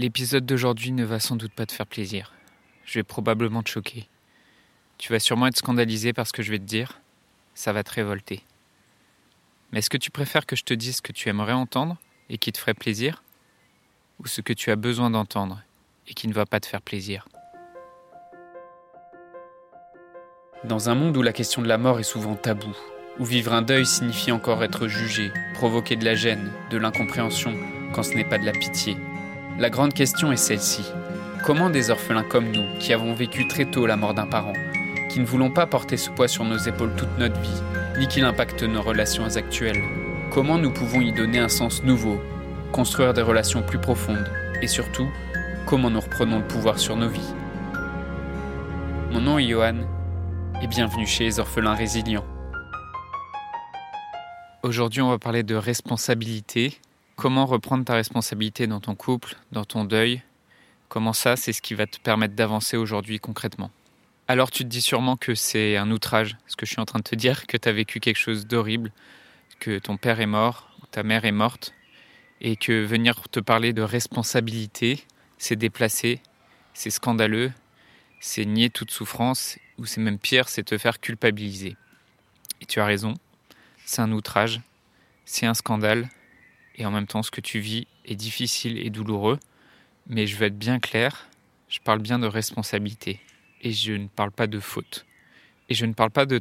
L'épisode d'aujourd'hui ne va sans doute pas te faire plaisir. Je vais probablement te choquer. Tu vas sûrement être scandalisé par ce que je vais te dire. Ça va te révolter. Mais est-ce que tu préfères que je te dise ce que tu aimerais entendre et qui te ferait plaisir Ou ce que tu as besoin d'entendre et qui ne va pas te faire plaisir? Dans un monde où la question de la mort est souvent taboue, où vivre un deuil signifie encore être jugé, provoquer de la gêne, de l'incompréhension, quand ce n'est pas de la pitié, la grande question est celle-ci. Comment des orphelins comme nous, qui avons vécu très tôt la mort d'un parent, qui ne voulons pas porter ce poids sur nos épaules toute notre vie, ni qu'il impacte nos relations actuelles, comment nous pouvons y donner un sens nouveau, construire des relations plus profondes, et surtout, comment nous reprenons le pouvoir sur nos vies? Mon nom est Johan, et bienvenue chez les orphelins résilients. Aujourd'hui, on va parler de responsabilité Comment reprendre ta responsabilité dans ton couple, dans ton deuil? Comment ça, c'est ce qui va te permettre d'avancer aujourd'hui concrètement? Alors tu te dis sûrement que c'est un outrage, ce que je suis en train de te dire, que tu as vécu quelque chose d'horrible, que ton père est mort, ta mère est morte, et que venir te parler de responsabilité, c'est déplacé, c'est scandaleux, c'est nier toute souffrance, ou c'est même pire, c'est te faire culpabiliser. Et tu as raison, c'est un outrage, c'est un scandale, et en même temps ce que tu vis est difficile et douloureux, mais je veux être bien clair, je parle bien de responsabilité et je ne parle pas de faute. Et je ne parle pas de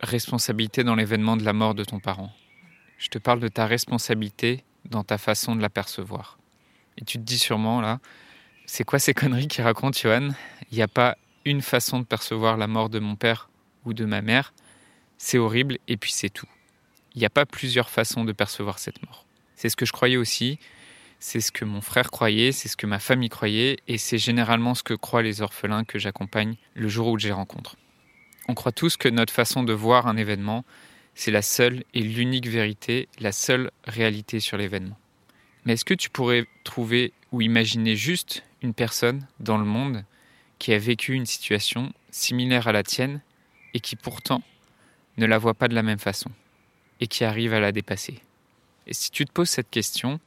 responsabilité dans l'événement de la mort de ton parent. Je te parle de ta responsabilité dans ta façon de l'apercevoir. Et tu te dis sûrement là, c'est quoi ces conneries qu'il raconte Johan? Il n'y a pas une façon de percevoir la mort de mon père ou de ma mère, c'est horrible et puis c'est tout. Il n'y a pas plusieurs façons de percevoir cette mort. C'est ce que je croyais aussi, c'est ce que mon frère croyait, c'est ce que ma famille croyait, et c'est généralement ce que croient les orphelins que j'accompagne le jour où je les rencontre. On croit tous que notre façon de voir un événement, c'est la seule et l'unique vérité, la seule réalité sur l'événement. Mais est-ce que tu pourrais trouver ou imaginer juste une personne dans le monde qui a vécu une situation similaire à la tienne et qui pourtant ne la voit pas de la même façon et qui arrive à la dépasser? Et si tu te poses cette question,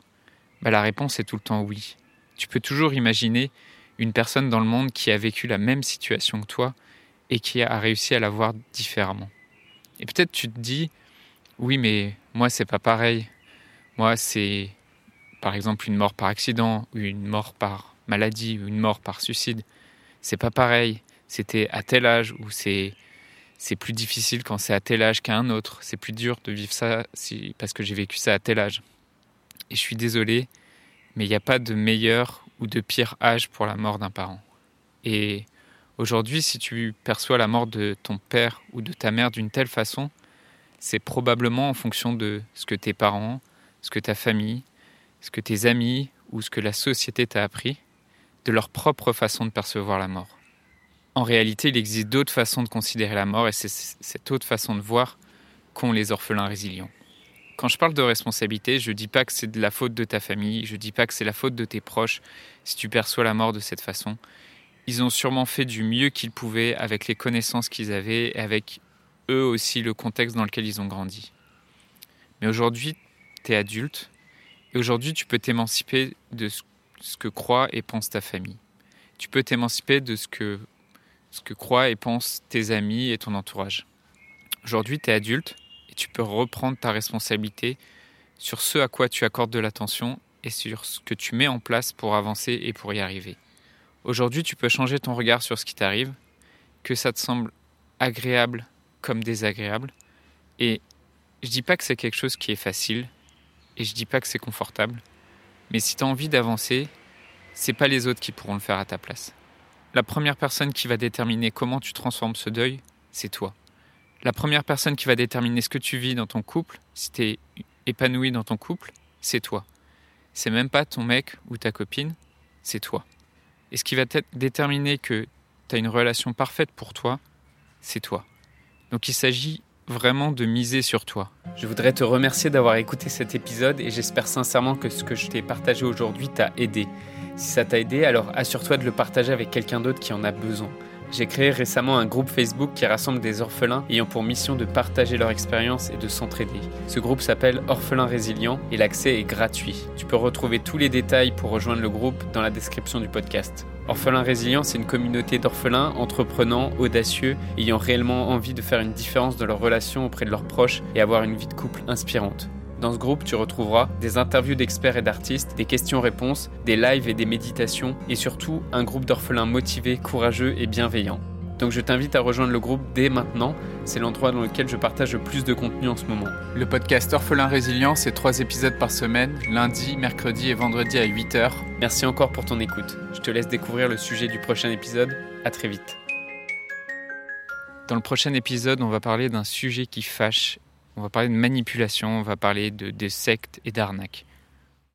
bah, la réponse est tout le temps oui. Tu peux toujours imaginer une personne dans le monde qui a vécu la même situation que toi et qui a réussi à la voir différemment. Et peut-être tu te dis, oui, mais moi, c'est pas pareil. Moi, c'est par exemple une mort par accident, ou une mort par maladie, ou une mort par suicide. C'est pas pareil. C'était à tel âge, ou c'est c'est plus difficile quand c'est à tel âge qu'à un autre. C'est plus dur de vivre ça parce que j'ai vécu ça à tel âge. Et je suis désolé, mais il n'y a pas de meilleur ou de pire âge pour la mort d'un parent. Et aujourd'hui, si tu perçois la mort de ton père ou de ta mère d'une telle façon, c'est probablement en fonction de ce que tes parents, ce que ta famille, ce que tes amis ou ce que la société t'a appris, de leur propre façon de percevoir la mort. En réalité, il existe d'autres façons de considérer la mort et c'est cette autre façon de voir qu'ont les orphelins résilients. Quand je parle de responsabilité, je ne dis pas que c'est de la faute de ta famille, je ne dis pas que c'est la faute de tes proches si tu perçois la mort de cette façon. Ils ont sûrement fait du mieux qu'ils pouvaient avec les connaissances qu'ils avaient et avec eux aussi le contexte dans lequel ils ont grandi. Mais aujourd'hui, tu es adulte et aujourd'hui tu peux t'émanciper de ce que croit et pense ta famille. Tu peux t'émanciper de ce que ce que croient et pensent tes amis et ton entourage. Aujourd'hui, tu es adulte et tu peux reprendre ta responsabilité sur ce à quoi tu accordes de l'attention et sur ce que tu mets en place pour avancer et pour y arriver. Aujourd'hui, tu peux changer ton regard sur ce qui t'arrive, que ça te semble agréable comme désagréable. Et je dis pas que c'est quelque chose qui est facile et je dis pas que c'est confortable, mais si tu as envie d'avancer, c'est pas les autres qui pourront le faire à ta place. La première personne qui va déterminer comment tu transformes ce deuil, c'est toi. La première personne qui va déterminer ce que tu vis dans ton couple, si tu es épanoui dans ton couple, c'est toi. C'est même pas ton mec ou ta copine, c'est toi. Et ce qui va déterminer que tu as une relation parfaite pour toi, c'est toi. Donc il s'agit vraiment de miser sur toi. Je voudrais te remercier d'avoir écouté cet épisode et j'espère sincèrement que ce que je t'ai partagé aujourd'hui t'a aidé. Si ça t'a aidé, alors assure-toi de le partager avec quelqu'un d'autre qui en a besoin. J'ai créé récemment un groupe Facebook qui rassemble des orphelins ayant pour mission de partager leur expérience et de s'entraider. Ce groupe s'appelle Orphelins Résilients et l'accès est gratuit. Tu peux retrouver tous les détails pour rejoindre le groupe dans la description du podcast. Orphelins Résilients, c'est une communauté d'orphelins entreprenants, audacieux, ayant réellement envie de faire une différence dans leurs relations auprès de leurs proches et avoir une vie de couple inspirante. Dans ce groupe, tu retrouveras des interviews d'experts et d'artistes, des questions-réponses, des lives et des méditations, et surtout un groupe d'orphelins motivés, courageux et bienveillants. Donc je t'invite à rejoindre le groupe dès maintenant, c'est l'endroit dans lequel je partage le plus de contenu en ce moment. Le podcast Orphelin Résilient, c'est trois épisodes par semaine, lundi, mercredi et vendredi à 8h. Merci encore pour ton écoute. Je te laisse découvrir le sujet du prochain épisode. À très vite. Dans le prochain épisode, on va parler d'un sujet qui fâche on va parler de manipulation, on va parler de, des sectes et d'arnaques.